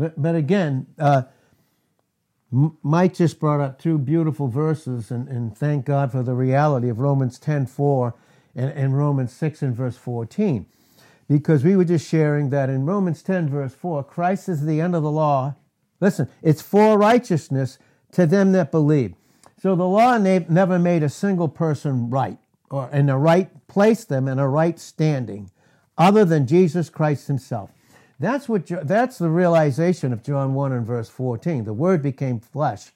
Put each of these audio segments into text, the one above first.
But, but again, uh, Mike just brought up two beautiful verses, and, and thank God for the reality of Romans 10 4 and, and Romans 6 and verse 14. Because we were just sharing that in Romans 10, verse 4, Christ is the end of the law. Listen, it's for righteousness to them that believe. So the law never made a single person right, or in a right, place them in a right standing, other than Jesus Christ himself. That's what that's the realization of John 1 and verse 14. The word became flesh,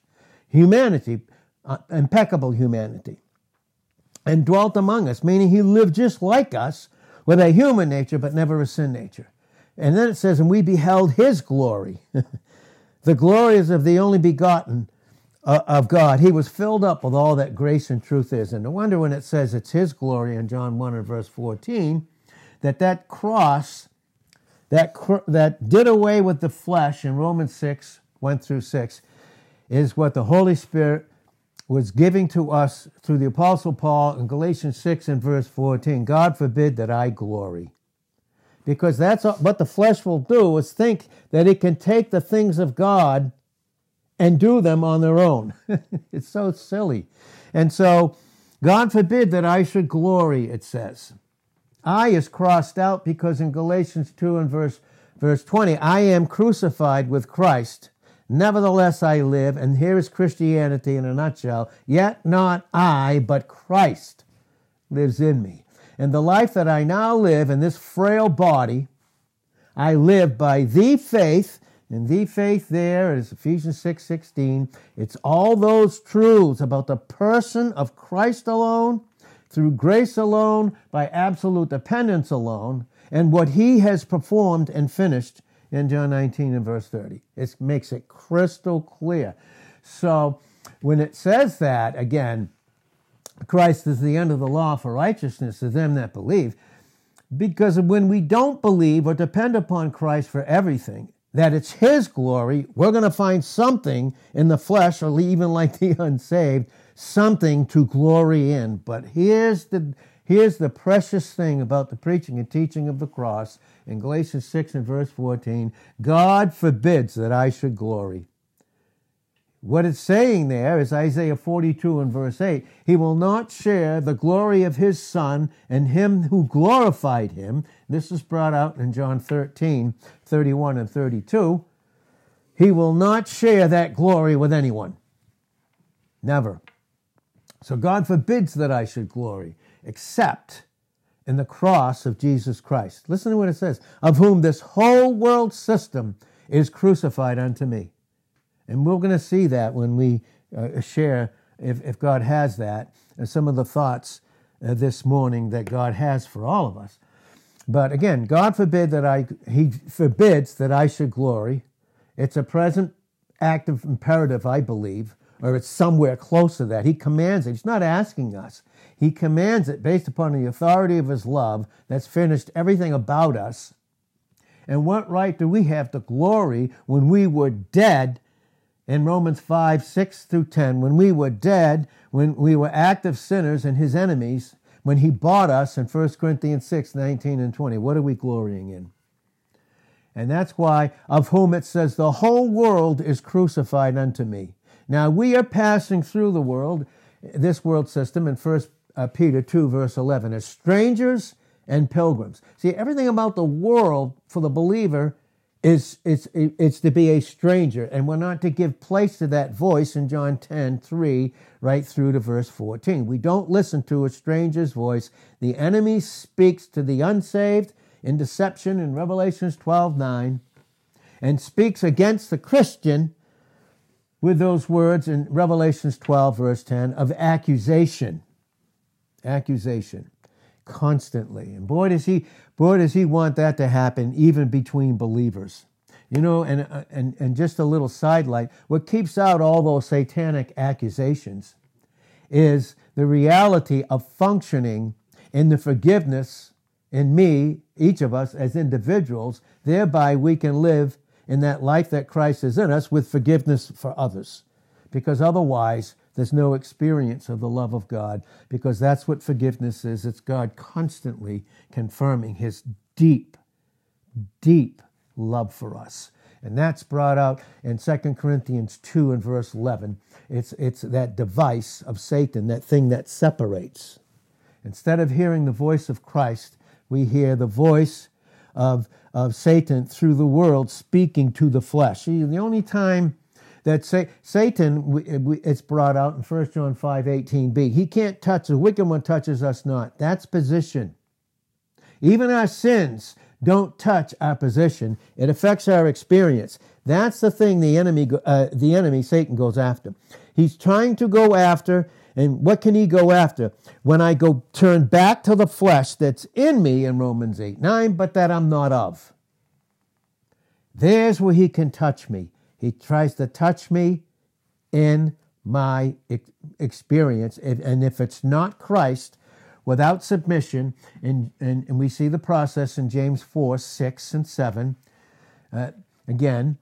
humanity, uh, impeccable humanity, and dwelt among us, meaning he lived just like us with a human nature but never a sin nature. And then it says, and we beheld his glory. the glory is of the only begotten uh, of God. He was filled up with all that grace and truth is. And no wonder when it says it's his glory in John 1 and verse 14, that that cross that, that did away with the flesh in Romans 6, 1 through 6, is what the Holy Spirit was giving to us through the Apostle Paul in Galatians 6 and verse 14. God forbid that I glory. Because that's what the flesh will do is think that it can take the things of God and do them on their own. it's so silly. And so, God forbid that I should glory, it says. I is crossed out because in Galatians 2 and verse, verse 20, I am crucified with Christ. Nevertheless, I live, and here is Christianity in a nutshell. Yet not I, but Christ lives in me. And the life that I now live in this frail body, I live by the faith, and the faith there is Ephesians 6 16. It's all those truths about the person of Christ alone through grace alone, by absolute dependence alone, and what he has performed and finished in John 19 and verse 30. It makes it crystal clear. So when it says that, again, Christ is the end of the law for righteousness to them that believe, because when we don't believe or depend upon Christ for everything, that it's His glory, we're going to find something in the flesh, or even like the unsaved, something to glory in. But here's the here's the precious thing about the preaching and teaching of the cross in Galatians 6 and verse 14 God forbids that I should glory. What it's saying there is Isaiah 42 and verse 8 He will not share the glory of his Son and him who glorified him. This is brought out in John 13, 31 and 32. He will not share that glory with anyone. Never. So God forbids that I should glory, except in the cross of Jesus Christ. Listen to what it says of whom this whole world system is crucified unto me. And we're going to see that when we uh, share, if, if God has that, uh, some of the thoughts uh, this morning that God has for all of us. But again, God forbid that I, He forbids that I should glory. It's a present active imperative, I believe or it's somewhere close to that. He commands it. He's not asking us. He commands it based upon the authority of His love that's finished everything about us. And what right do we have to glory when we were dead in Romans 5, 6 through 10, when we were dead, when we were active sinners and His enemies, when He bought us in 1 Corinthians 6, 19 and 20? What are we glorying in? And that's why, of whom it says, the whole world is crucified unto me. Now we are passing through the world, this world system in First uh, Peter 2 verse 11 as strangers and pilgrims. See, everything about the world for the believer is it's it's to be a stranger, and we're not to give place to that voice in John 10, 3, right through to verse 14. We don't listen to a stranger's voice. The enemy speaks to the unsaved in deception in Revelations 12, 9, and speaks against the Christian with those words in Revelations 12, verse 10, of accusation. Accusation. Constantly. And boy, does he, boy, does he want that to happen even between believers. You know, and, uh, and, and just a little sidelight, what keeps out all those satanic accusations is the reality of functioning in the forgiveness in me, each of us as individuals, thereby we can live in that life that Christ is in us with forgiveness for others. Because otherwise, there's no experience of the love of God, because that's what forgiveness is. It's God constantly confirming his deep, deep love for us. And that's brought out in 2 Corinthians 2 and verse 11. It's, it's that device of Satan, that thing that separates. Instead of hearing the voice of Christ, we hear the voice of, of Satan through the world speaking to the flesh. See, the only time that say, Satan, it's brought out in 1 John 5 18b, he can't touch, the wicked one touches us not. That's position. Even our sins don't touch our position. It affects our experience. That's the thing the enemy, uh, the enemy, Satan, goes after. He's trying to go after, and what can he go after? When I go turn back to the flesh that's in me in Romans 8 9, but that I'm not of. There's where he can touch me. He tries to touch me in my experience. And if it's not Christ, without submission, and, and, and we see the process in James 4 6 and 7. Uh, again,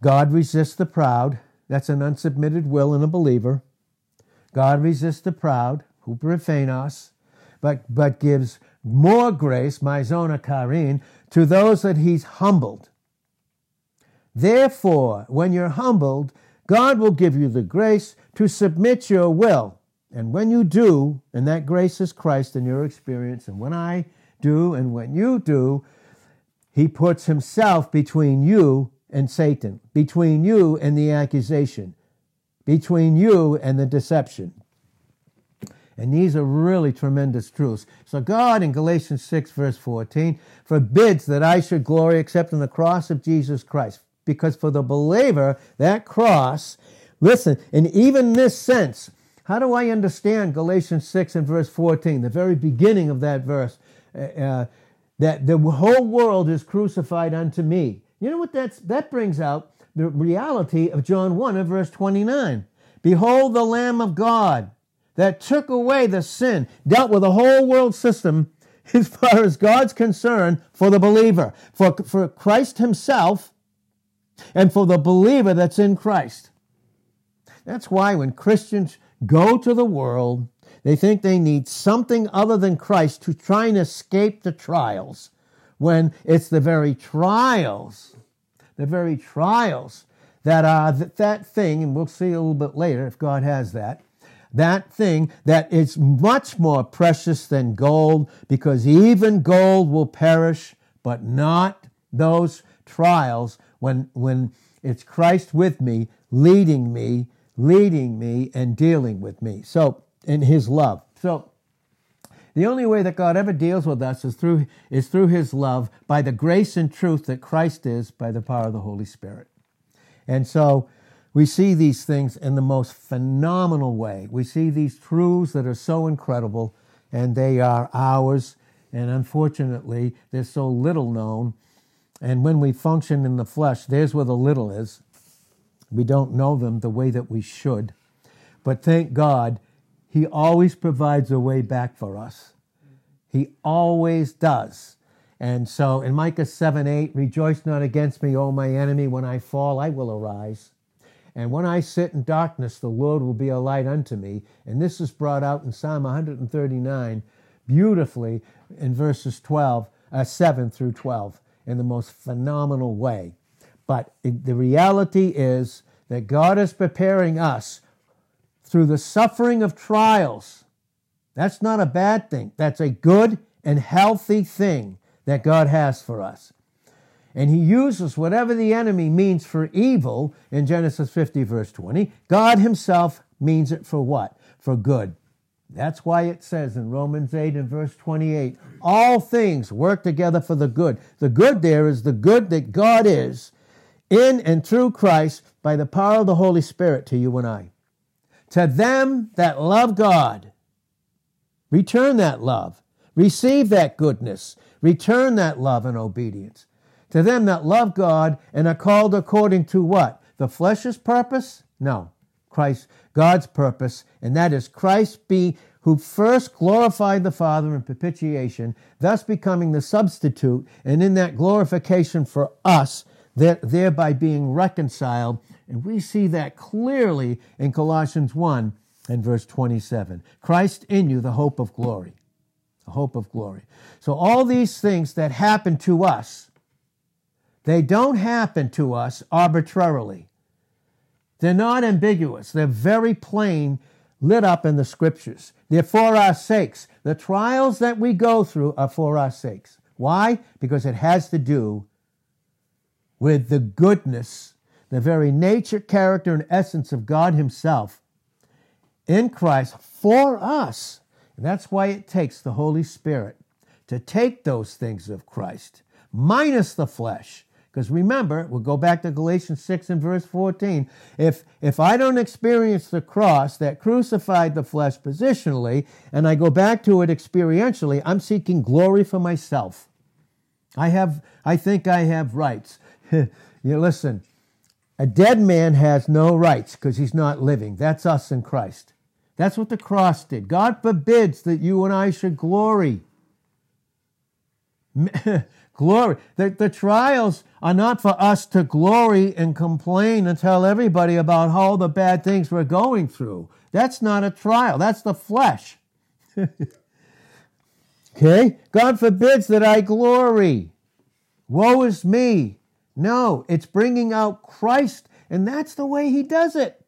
God resists the proud. That's an unsubmitted will in a believer. God resists the proud, huperephanos, but, but gives more grace, myzona charin, to those that he's humbled. Therefore, when you're humbled, God will give you the grace to submit your will. And when you do, and that grace is Christ in your experience, and when I do, and when you do, He puts Himself between you and Satan, between you and the accusation, between you and the deception. And these are really tremendous truths. So God in Galatians 6 verse 14 forbids that I should glory except in the cross of Jesus Christ because for the believer, that cross, listen, and even this sense, how do I understand Galatians 6 and verse 14, the very beginning of that verse, uh, uh, that the whole world is crucified unto me? You know what that's, that brings out? The reality of John 1 and verse 29. Behold the Lamb of God that took away the sin, dealt with the whole world system as far as God's concern for the believer. For, for Christ himself and for the believer that's in Christ. That's why when Christians go to the world, they think they need something other than Christ to try and escape the trials, when it's the very trials, the very trials that are that thing, and we'll see a little bit later if God has that, that thing that is much more precious than gold, because even gold will perish, but not those trials when, when it's Christ with me, leading me, leading me, and dealing with me. So, in His love. So, the only way that God ever deals with us is through, is through His love, by the grace and truth that Christ is, by the power of the Holy Spirit. And so, we see these things in the most phenomenal way. We see these truths that are so incredible, and they are ours. And unfortunately, they're so little known and when we function in the flesh, there's where the little is. We don't know them the way that we should. But thank God, He always provides a way back for us. He always does. And so in Micah 7 8, rejoice not against me, O my enemy. When I fall, I will arise. And when I sit in darkness, the Lord will be a light unto me. And this is brought out in Psalm 139 beautifully in verses 12, uh, 7 through 12 in the most phenomenal way. But the reality is that God is preparing us through the suffering of trials. That's not a bad thing. That's a good and healthy thing that God has for us. And he uses whatever the enemy means for evil in Genesis 50, verse 20. God himself means it for what? For good. That's why it says in Romans 8 and verse 28 all things work together for the good. The good there is the good that God is in and through Christ by the power of the Holy Spirit to you and I. To them that love God, return that love, receive that goodness, return that love and obedience. To them that love God and are called according to what? The flesh's purpose? No. Christ, God's purpose, and that is Christ be who first glorified the Father in propitiation, thus becoming the substitute, and in that glorification for us, that thereby being reconciled. And we see that clearly in Colossians 1 and verse 27. Christ in you, the hope of glory. The hope of glory. So all these things that happen to us, They don't happen to us arbitrarily. They're not ambiguous. They're very plain, lit up in the scriptures. They're for our sakes. The trials that we go through are for our sakes. Why? Because it has to do with the goodness, the very nature, character, and essence of God Himself in Christ for us. And that's why it takes the Holy Spirit to take those things of Christ, minus the flesh. Because remember, we'll go back to Galatians 6 and verse 14. If, if I don't experience the cross that crucified the flesh positionally, and I go back to it experientially, I'm seeking glory for myself. I have, I think I have rights. you listen, a dead man has no rights because he's not living. That's us in Christ. That's what the cross did. God forbids that you and I should glory. glory. The, the trials are not for us to glory and complain and tell everybody about all the bad things we're going through. That's not a trial, that's the flesh. okay? God forbids that I glory. Woe is me. No, it's bringing out Christ, and that's the way He does it.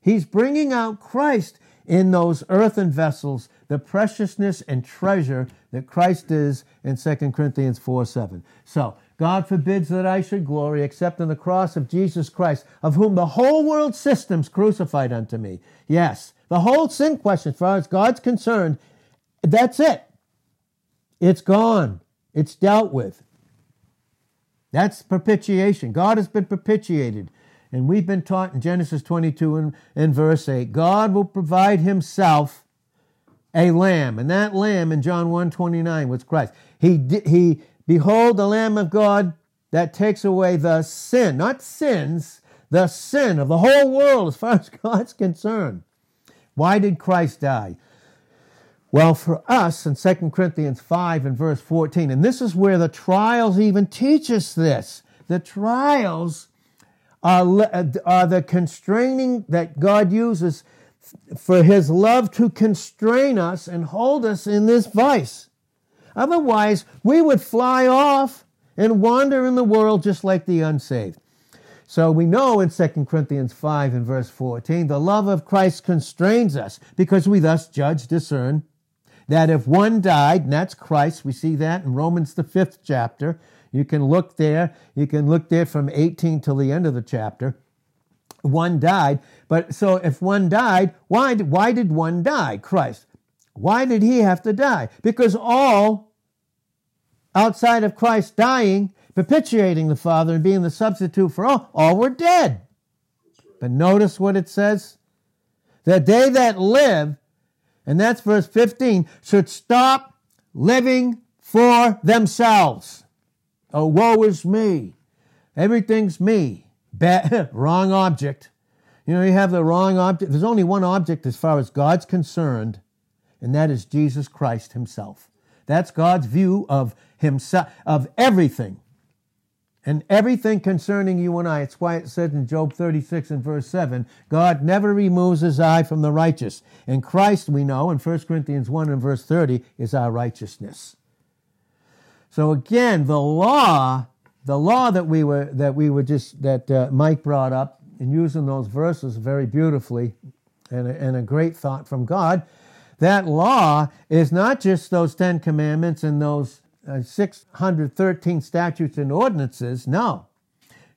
He's bringing out Christ in those earthen vessels the preciousness and treasure that Christ is in 2 Corinthians 4 7. So, God forbids that I should glory except in the cross of Jesus Christ, of whom the whole world system's crucified unto me. Yes, the whole sin question, as far as God's concerned, that's it. It's gone. It's dealt with. That's propitiation. God has been propitiated. And we've been taught in Genesis 22 and, and verse 8 God will provide himself a lamb. And that lamb in John 1 29 was Christ. He, he, behold, the Lamb of God that takes away the sin, not sins, the sin of the whole world as far as God's concerned. Why did Christ die? Well, for us in 2 Corinthians 5 and verse 14, and this is where the trials even teach us this. The trials are, uh, are the constraining that God uses for his love to constrain us and hold us in this vice. Otherwise, we would fly off and wander in the world just like the unsaved. So we know in 2 Corinthians 5 and verse 14, the love of Christ constrains us because we thus judge, discern that if one died, and that's Christ, we see that in Romans the fifth chapter, you can look there. You can look there from 18 till the end of the chapter. One died. But so if one died, why, why did one die? Christ. Why did he have to die? Because all outside of Christ dying, propitiating the Father and being the substitute for all, all were dead. But notice what it says that they that live, and that's verse 15, should stop living for themselves. Oh, woe is me. Everything's me. Bad, wrong object. You know, you have the wrong object. There's only one object as far as God's concerned, and that is Jesus Christ Himself. That's God's view of Himself, of everything. And everything concerning you and I. It's why it says in Job 36 and verse 7 God never removes his eye from the righteous. And Christ, we know, in 1 Corinthians 1 and verse 30, is our righteousness. So again, the law, the law that we were that we were just that uh, Mike brought up and using those verses very beautifully, and a, and a great thought from God. That law is not just those Ten Commandments and those uh, 613 statutes and ordinances. No.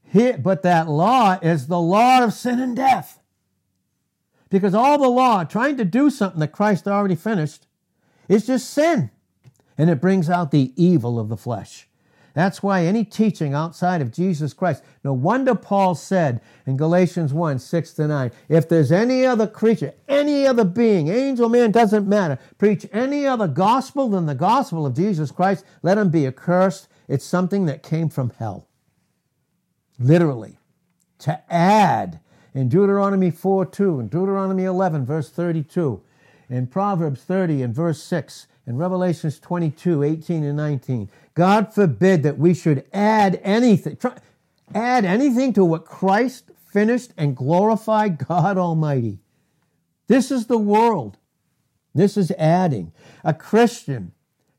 Here, but that law is the law of sin and death. Because all the law, trying to do something that Christ already finished, is just sin and it brings out the evil of the flesh. That's why any teaching outside of Jesus Christ, no wonder Paul said in Galatians 1 6 to 9, if there's any other creature, any other being, angel, man, doesn't matter, preach any other gospel than the gospel of Jesus Christ, let him be accursed. It's something that came from hell. Literally. To add in Deuteronomy 4 2, in Deuteronomy 11, verse 32, in Proverbs 30 and verse 6, in Revelations 22, 18 and 19. God forbid that we should add anything, try, add anything to what Christ finished and glorified God Almighty. This is the world. This is adding. A Christian,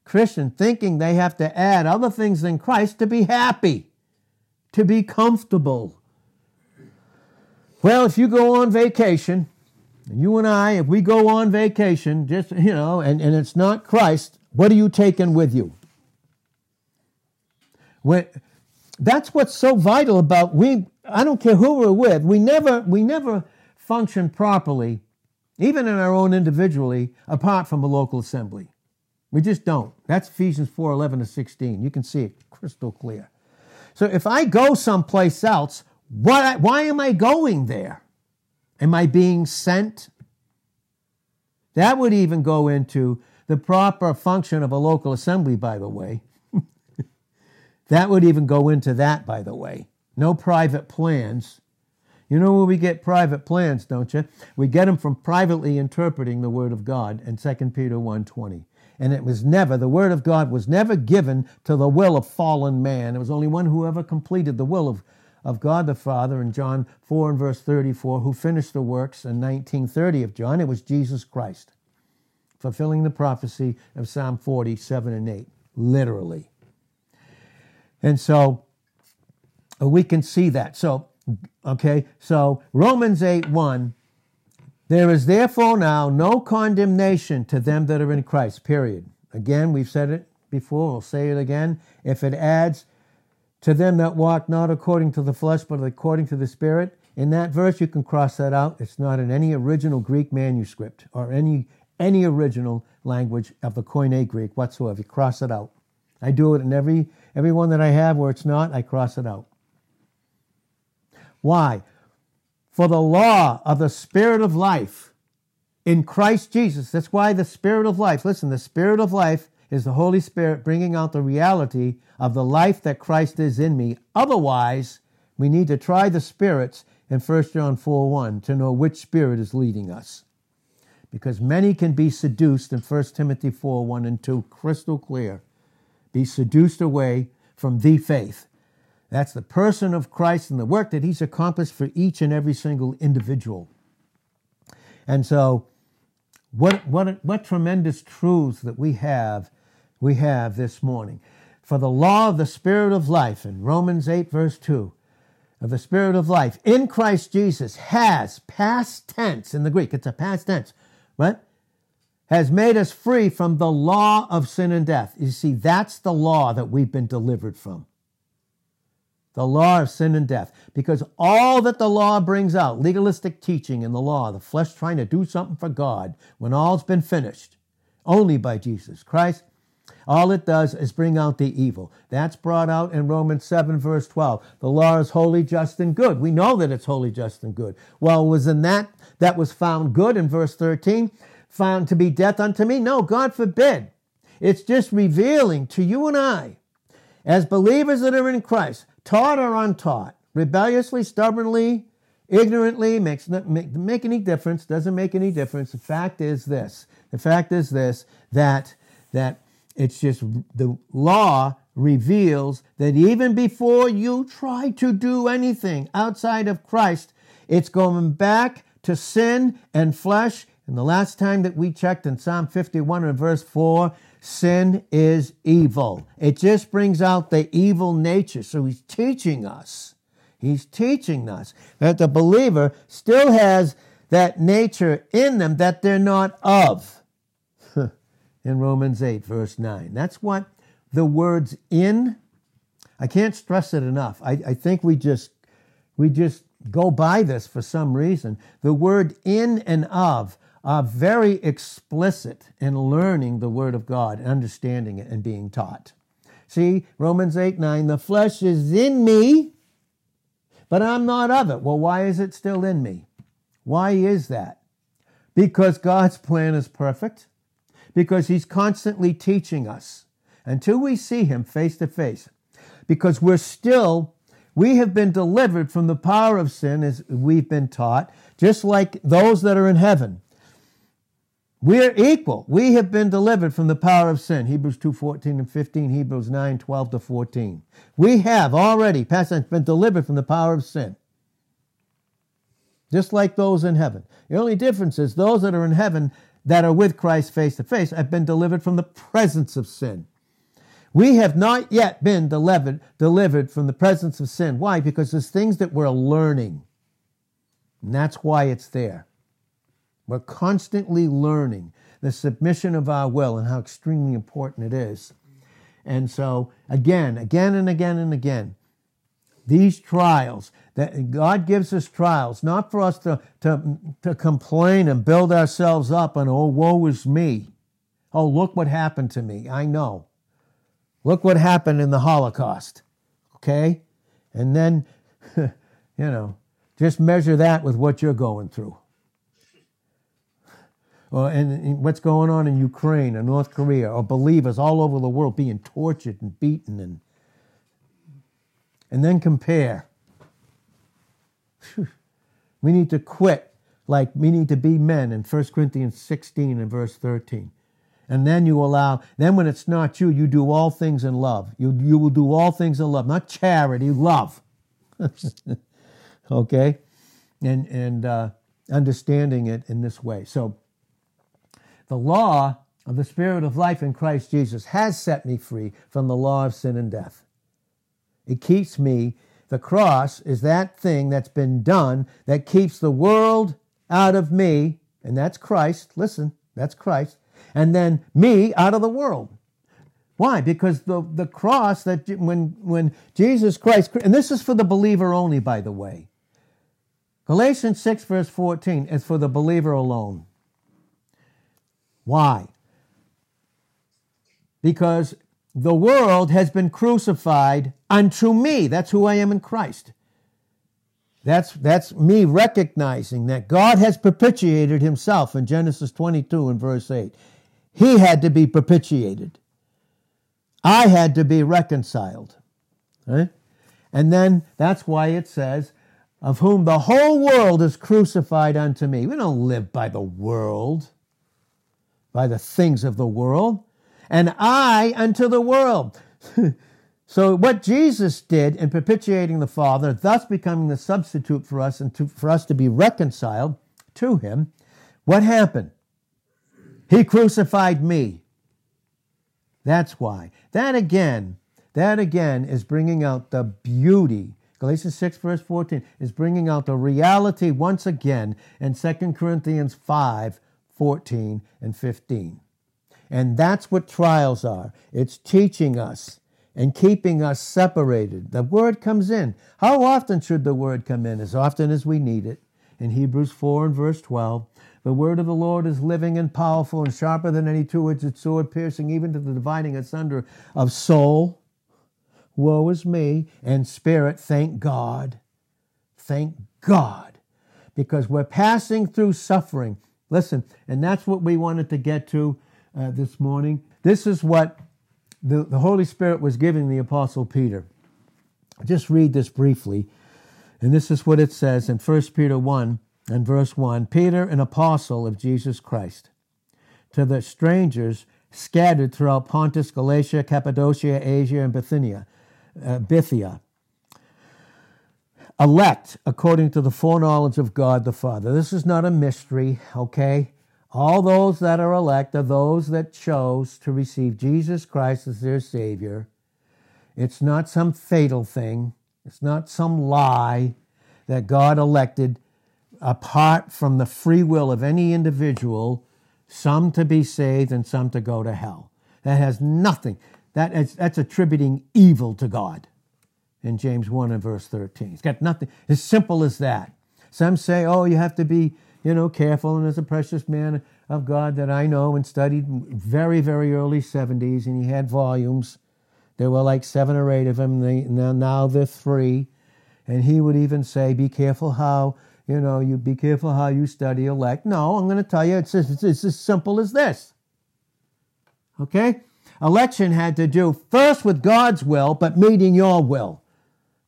Christian thinking they have to add other things than Christ to be happy. to be comfortable. Well, if you go on vacation, you and I, if we go on vacation, just, you know, and, and it's not Christ, what are you taking with you? When, that's what's so vital about we I don't care who we're with, we never we never function properly, even in our own individually, apart from a local assembly. We just don't. That's Ephesians 4 11 to 16. You can see it crystal clear. So if I go someplace else, what, why am I going there? Am I being sent? That would even go into the proper function of a local assembly, by the way. that would even go into that, by the way. No private plans. You know where we get private plans, don't you? We get them from privately interpreting the Word of God in 2 Peter 1.20. And it was never, the Word of God was never given to the will of fallen man. It was only one who ever completed the will of, of God the Father in John 4 and verse 34, who finished the works in 1930 of John. It was Jesus Christ, fulfilling the prophecy of Psalm 47 and 8, literally. And so uh, we can see that. So, okay, so Romans 8 1 there is therefore now no condemnation to them that are in Christ, period. Again, we've said it before, we'll say it again. If it adds to them that walk not according to the flesh, but according to the Spirit, in that verse you can cross that out. It's not in any original Greek manuscript or any any original language of the Koine Greek whatsoever. You cross it out. I do it in every every one that I have where it's not, I cross it out. Why? for the law of the Spirit of life in Christ Jesus. That's why the Spirit of life, listen, the Spirit of life is the Holy Spirit bringing out the reality of the life that Christ is in me. Otherwise, we need to try the spirits in 1 John 4 1 to know which spirit is leading us. Because many can be seduced in 1 Timothy 4 1 and 2, crystal clear, be seduced away from the faith. That's the person of Christ and the work that he's accomplished for each and every single individual. And so, what, what, what tremendous truths that we have, we have this morning. For the law of the Spirit of life in Romans 8, verse 2, of the Spirit of life in Christ Jesus has, past tense in the Greek, it's a past tense, right? Has made us free from the law of sin and death. You see, that's the law that we've been delivered from the law of sin and death. Because all that the law brings out, legalistic teaching in the law, the flesh trying to do something for God, when all's been finished, only by Jesus Christ, all it does is bring out the evil. That's brought out in Romans 7, verse 12. The law is holy, just, and good. We know that it's holy, just, and good. Well, was in that that was found good in verse 13, found to be death unto me? No, God forbid. It's just revealing to you and I, as believers that are in Christ, taught or untaught, rebelliously, stubbornly, ignorantly, makes make, make any difference, doesn't make any difference. The fact is this. The fact is this that that it's just the law reveals that even before you try to do anything outside of Christ, it's going back to sin and flesh. And the last time that we checked in Psalm 51 and verse 4, sin is evil. It just brings out the evil nature. So he's teaching us. He's teaching us that the believer still has that nature in them that they're not of. In Romans 8, verse 9. That's what the words in, I can't stress it enough. I, I think we just we just go by this for some reason. The word in and of are very explicit in learning the Word of God, understanding it, and being taught. See, Romans 8 9, the flesh is in me, but I'm not of it. Well, why is it still in me? Why is that? Because God's plan is perfect, because He's constantly teaching us until we see Him face to face, because we're still we have been delivered from the power of sin as we've been taught, just like those that are in heaven. We're equal. We have been delivered from the power of sin. Hebrews 2 14 and 15, Hebrews 9 12 to 14. We have already, past tense, been delivered from the power of sin. Just like those in heaven. The only difference is those that are in heaven that are with Christ face to face have been delivered from the presence of sin. We have not yet been delivered, delivered from the presence of sin. Why? Because there's things that we're learning. And that's why it's there. We're constantly learning the submission of our will and how extremely important it is. And so, again, again and again and again, these trials that God gives us trials, not for us to, to, to complain and build ourselves up and, oh, woe is me. Oh, look what happened to me. I know. Look what happened in the Holocaust. Okay? And then, you know, just measure that with what you're going through. Or, and what's going on in Ukraine or North Korea, or believers all over the world being tortured and beaten, and and then compare. We need to quit like we need to be men in 1 Corinthians 16 and verse 13. And then you allow, then when it's not you, you do all things in love. You, you will do all things in love, not charity, love. okay? And, and uh, understanding it in this way. So, the law of the Spirit of life in Christ Jesus has set me free from the law of sin and death. It keeps me, the cross is that thing that's been done that keeps the world out of me, and that's Christ. Listen, that's Christ and then me out of the world. Why? Because the, the cross that when, when Jesus Christ, and this is for the believer only, by the way. Galatians 6, verse 14, is for the believer alone. Why? Because the world has been crucified unto me. That's who I am in Christ. That's, that's me recognizing that God has propitiated himself in Genesis 22 and verse 8. He had to be propitiated. I had to be reconciled. Right? And then that's why it says, of whom the whole world is crucified unto me. We don't live by the world, by the things of the world, and I unto the world. so, what Jesus did in propitiating the Father, thus becoming the substitute for us and to, for us to be reconciled to Him, what happened? He crucified me. That's why. That again, that again is bringing out the beauty. Galatians 6, verse 14 is bringing out the reality once again in 2 Corinthians 5, 14 and 15. And that's what trials are. It's teaching us and keeping us separated. The word comes in. How often should the word come in? As often as we need it. In Hebrews 4 and verse 12, the word of the Lord is living and powerful and sharper than any two edged sword, piercing even to the dividing asunder of soul. Woe is me, and spirit, thank God. Thank God. Because we're passing through suffering. Listen, and that's what we wanted to get to uh, this morning. This is what the, the Holy Spirit was giving the Apostle Peter. just read this briefly. And this is what it says in 1 Peter 1 and verse 1 Peter, an apostle of Jesus Christ, to the strangers scattered throughout Pontus, Galatia, Cappadocia, Asia, and Bithynia, uh, Bithynia, elect according to the foreknowledge of God the Father. This is not a mystery, okay? All those that are elect are those that chose to receive Jesus Christ as their Savior. It's not some fatal thing. It's not some lie that God elected apart from the free will of any individual, some to be saved and some to go to hell. That has nothing. That is, that's attributing evil to God in James 1 and verse 13. It's got nothing. As simple as that. Some say, oh, you have to be, you know, careful. And as a precious man of God that I know and studied very, very early 70s, and he had volumes. There were like seven or eight of them. They, now, now they're three. And he would even say, be careful how you know, you be careful how you study elect. No, I'm going to tell you it's, it's, it's as simple as this. Okay? Election had to do first with God's will, but meeting your will.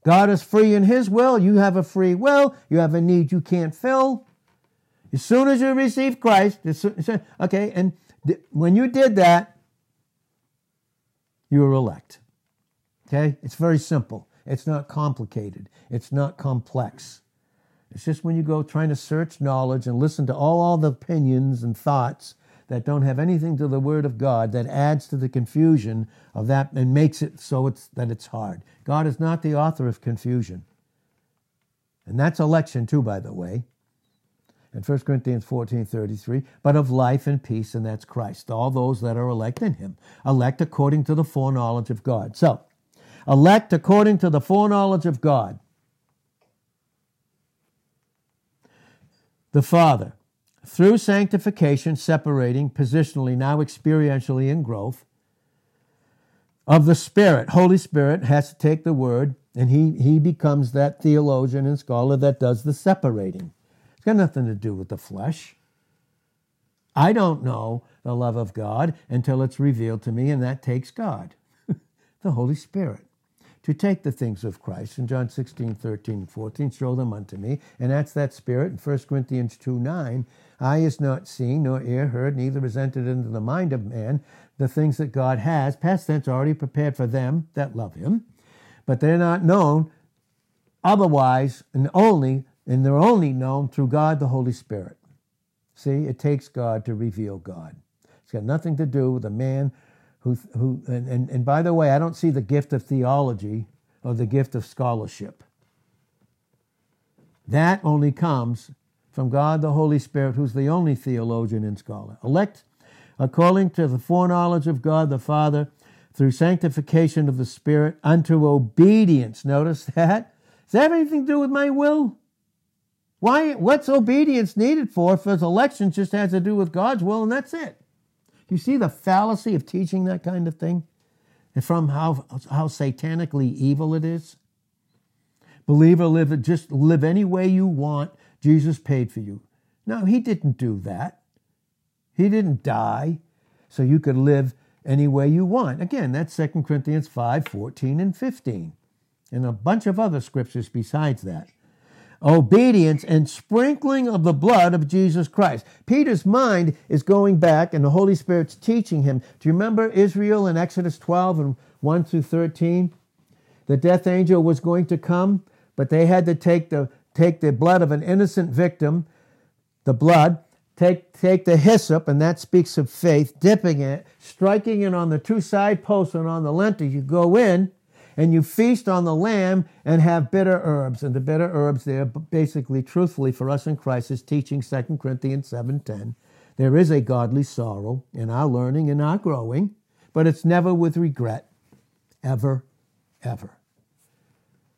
God is free in His will. You have a free will. You have a need you can't fill. As soon as you receive Christ, okay, and when you did that, you were elect. Okay? It's very simple. It's not complicated. It's not complex. It's just when you go trying to search knowledge and listen to all, all the opinions and thoughts that don't have anything to the Word of God that adds to the confusion of that and makes it so it's, that it's hard. God is not the author of confusion. And that's election too, by the way. In 1 Corinthians 14 33, but of life and peace, and that's Christ, all those that are elect in him, elect according to the foreknowledge of God. So, elect according to the foreknowledge of God. The Father, through sanctification, separating positionally, now experientially in growth, of the Spirit. Holy Spirit has to take the word, and he, he becomes that theologian and scholar that does the separating. It's got nothing to do with the flesh. I don't know the love of God until it's revealed to me, and that takes God, the Holy Spirit to take the things of Christ. In John 16, 13, 14, show them unto me. And that's that spirit in 1 Corinthians 2, 9. Eye is not seen, nor ear heard, neither is entered into the mind of man the things that God has, past tense, already prepared for them that love him. But they're not known otherwise and only, and they're only known through God the Holy Spirit. See, it takes God to reveal God. It's got nothing to do with a man who, who and, and, and by the way, I don't see the gift of theology or the gift of scholarship. That only comes from God the Holy Spirit, who's the only theologian and scholar. Elect according to the foreknowledge of God the Father through sanctification of the Spirit unto obedience. Notice that? Does that have anything to do with my will? Why, what's obedience needed for if his election just has to do with God's will and that's it? You see the fallacy of teaching that kind of thing? And from how, how satanically evil it is? Believer, live just live any way you want. Jesus paid for you. No, he didn't do that. He didn't die so you could live any way you want. Again, that's 2 Corinthians 5, 14, and 15. And a bunch of other scriptures besides that obedience, and sprinkling of the blood of Jesus Christ. Peter's mind is going back, and the Holy Spirit's teaching him. Do you remember Israel in Exodus 12 and 1 through 13? The death angel was going to come, but they had to take the, take the blood of an innocent victim, the blood, take, take the hyssop, and that speaks of faith, dipping it, striking it on the two side posts and on the lintel. You go in, and you feast on the lamb and have bitter herbs. And the bitter herbs there, basically, truthfully, for us in Christ, is teaching 2 Corinthians 7.10. There is a godly sorrow in our learning and our growing, but it's never with regret, ever, ever.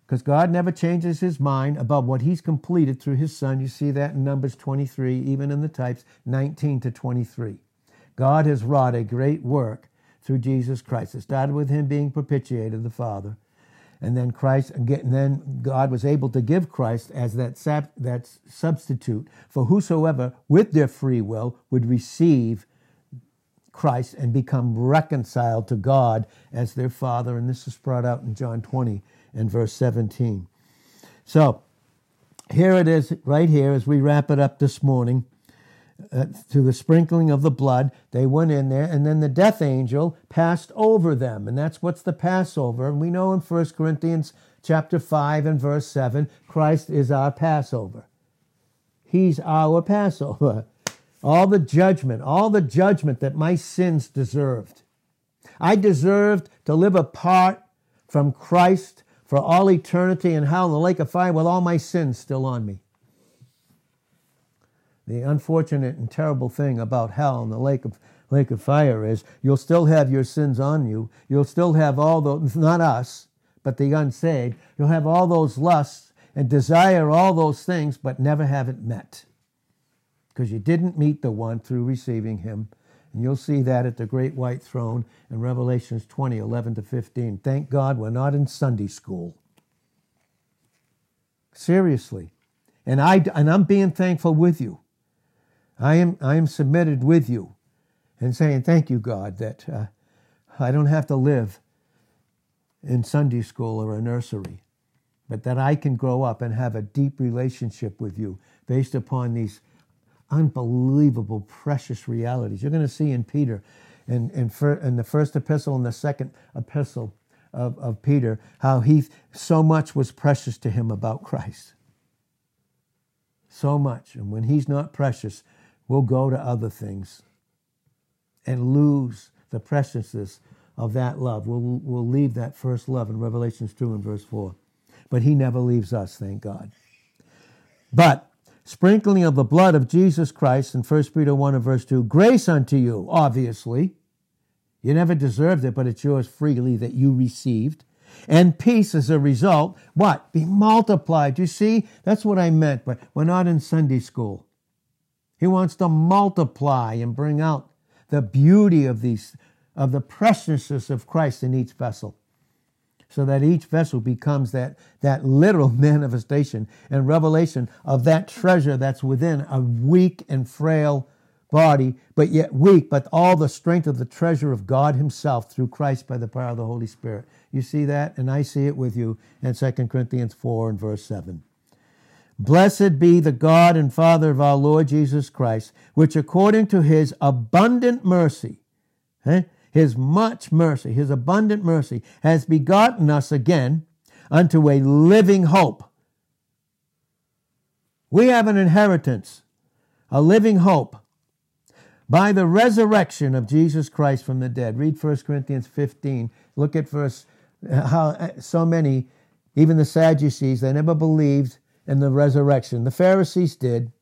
Because God never changes his mind about what he's completed through his son. You see that in Numbers 23, even in the types 19 to 23. God has wrought a great work through Jesus Christ. It started with him being propitiated, the Father. And then Christ, and then God was able to give Christ as that, sap, that substitute for whosoever, with their free will, would receive Christ and become reconciled to God as their Father. And this is brought out in John 20 and verse 17. So here it is, right here, as we wrap it up this morning uh, to the sprinkling of the blood. They went in there, and then the death angel passed over them, and that's what's the Passover. And we know in 1 Corinthians chapter 5 and verse 7, Christ is our Passover. He's our Passover. All the judgment, all the judgment that my sins deserved. I deserved to live apart from Christ for all eternity in hell in the lake of fire with all my sins still on me. The unfortunate and terrible thing about hell and the lake of lake of fire is you'll still have your sins on you. You'll still have all those not us, but the unsaved. You'll have all those lusts and desire all those things, but never have it met. Because you didn't meet the one through receiving him. And you'll see that at the great white throne in Revelations 20, 11 to 15. Thank God we're not in Sunday school. Seriously. And, I, and I'm being thankful with you. I am, I am submitted with you and saying, Thank you, God, that uh, I don't have to live in Sunday school or a nursery, but that I can grow up and have a deep relationship with you based upon these unbelievable, precious realities. You're going to see in Peter, in, in, fir, in the first epistle and the second epistle of, of Peter, how he so much was precious to him about Christ. So much. And when he's not precious, We'll go to other things. and lose the preciousness of that love. We'll, we'll leave that first love in Revelations 2 and verse 4. But he never leaves us, thank God. But sprinkling of the blood of Jesus Christ in 1 Peter 1 and verse 2, grace unto you, obviously. You never deserved it, but it's yours freely that you received. And peace as a result, what? Be multiplied. You see, that's what I meant, but we're not in Sunday school. He wants to multiply and bring out the beauty of these of the preciousness of Christ in each vessel. So that each vessel becomes that, that literal manifestation and revelation of that treasure that's within a weak and frail body, but yet weak, but all the strength of the treasure of God Himself through Christ by the power of the Holy Spirit. You see that? And I see it with you in 2 Corinthians 4 and verse 7. Blessed be the God and Father of our Lord Jesus Christ, which according to his abundant mercy, eh, his much mercy, his abundant mercy, has begotten us again unto a living hope. We have an inheritance, a living hope, by the resurrection of Jesus Christ from the dead. Read 1 Corinthians 15. Look at verse, how so many, even the Sadducees, they never believed in the resurrection. The Pharisees did.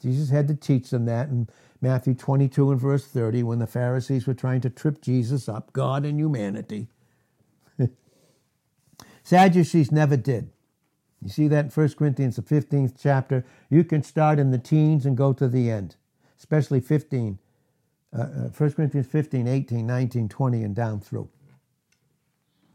Jesus had to teach them that in Matthew 22 and verse 30 when the Pharisees were trying to trip Jesus up, God and humanity. Sadducees never did. You see that in 1 Corinthians, the 15th chapter. You can start in the teens and go to the end, especially 15. Uh, 1 uh, Corinthians 15, 18, 19, 20, and down through.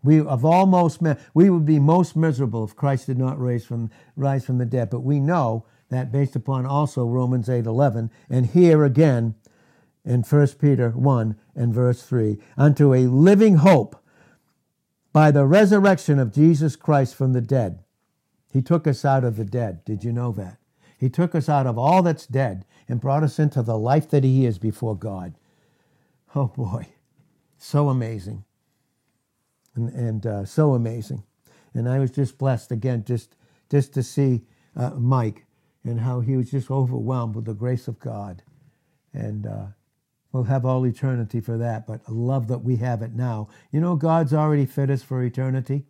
We of almost we would be most miserable if Christ did not rise from rise from the dead. But we know that based upon also Romans 8, 11, and here again in 1 Peter 1 and verse 3, unto a living hope by the resurrection of Jesus Christ from the dead. He took us out of the dead. Did you know that? He took us out of all that's dead and brought us into the life that He is before God. Oh boy, so amazing and, and uh, so amazing. And I was just blessed again, just just to see uh, Mike and how he was just overwhelmed with the grace of God, and uh, we'll have all eternity for that. But I love that we have it now. You know, God's already fit us for eternity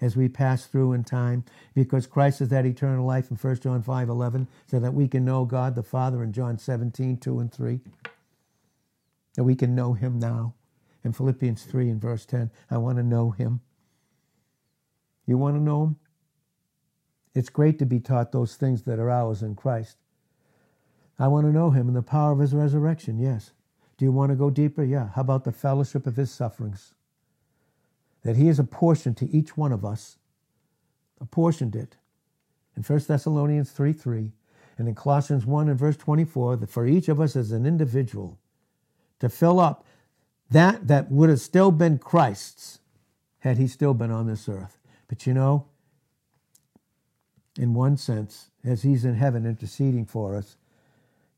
as we pass through in time because Christ is that eternal life in 1 John 5 11, so that we can know God the Father in John 17 2 and 3. That we can know Him now in Philippians 3 and verse 10. I want to know him. You want to know him? It's great to be taught those things that are ours in Christ. I want to know him and the power of his resurrection, yes. Do you want to go deeper? Yeah. How about the fellowship of his sufferings? That he has apportioned to each one of us, apportioned it. In 1 Thessalonians 3 3, and in Colossians 1 and verse 24, that for each of us as an individual, to fill up that that would have still been Christ's had he still been on this earth. But you know, in one sense, as he's in heaven interceding for us,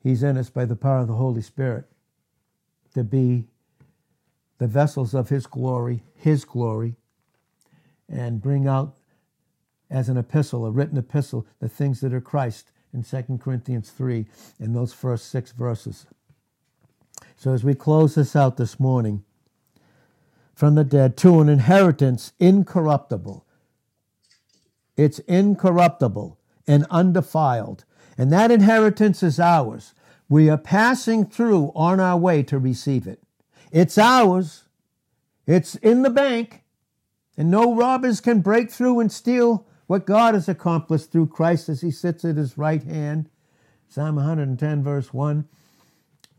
he's in us by the power of the Holy Spirit to be the vessels of his glory, his glory, and bring out as an epistle, a written epistle, the things that are Christ in 2 Corinthians 3 in those first six verses. So as we close this out this morning, from the dead to an inheritance incorruptible. It's incorruptible and undefiled. And that inheritance is ours. We are passing through on our way to receive it. It's ours. It's in the bank. And no robbers can break through and steal what God has accomplished through Christ as he sits at his right hand. Psalm 110, verse 1.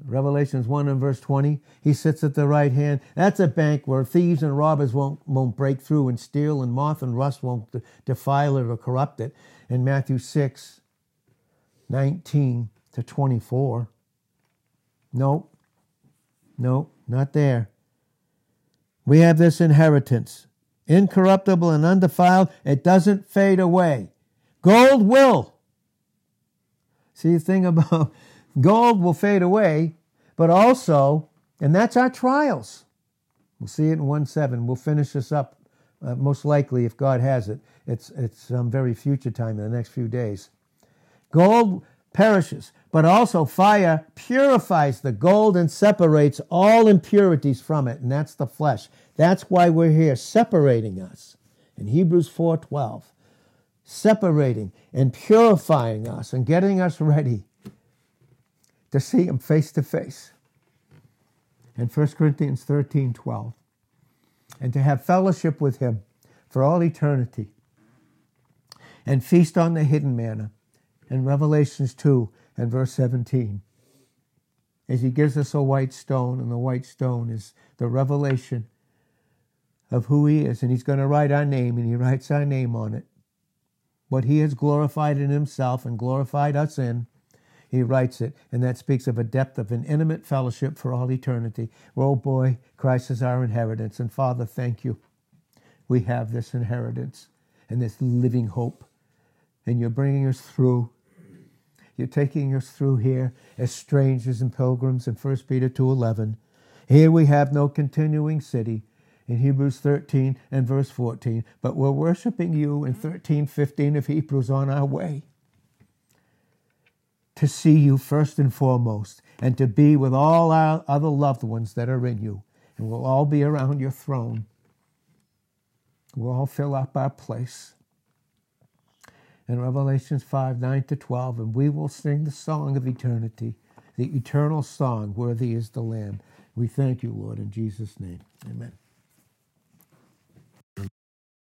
Revelations 1 and verse 20. He sits at the right hand. That's a bank where thieves and robbers won't, won't break through and steal, and moth and rust won't defile it or corrupt it. In Matthew 6, 19 to 24. Nope. Nope, not there. We have this inheritance, incorruptible and undefiled. It doesn't fade away. Gold will. See the thing about Gold will fade away, but also, and that's our trials. We'll see it in 1 7. We'll finish this up uh, most likely if God has it. It's, it's some very future time in the next few days. Gold perishes, but also fire purifies the gold and separates all impurities from it, and that's the flesh. That's why we're here, separating us. In Hebrews 4:12, separating and purifying us and getting us ready to see him face to face. In 1 Corinthians 13:12, and to have fellowship with him for all eternity and feast on the hidden manna in Revelations 2 and verse 17. As he gives us a white stone, and the white stone is the revelation of who he is, and he's going to write our name, and he writes our name on it. What he has glorified in himself and glorified us in, he writes it, and that speaks of a depth of an intimate fellowship for all eternity. Oh boy, Christ is our inheritance, and Father, thank you. We have this inheritance and this living hope and you're bringing us through. You're taking us through here as strangers and pilgrims in 1 Peter 2.11. Here we have no continuing city in Hebrews 13 and verse 14, but we're worshiping you in 13, 15 of Hebrews on our way to see you first and foremost and to be with all our other loved ones that are in you. And we'll all be around your throne. We'll all fill up our place in Revelations 5 9 to 12, and we will sing the song of eternity, the eternal song, Worthy is the Lamb. We thank you, Lord, in Jesus' name. Amen.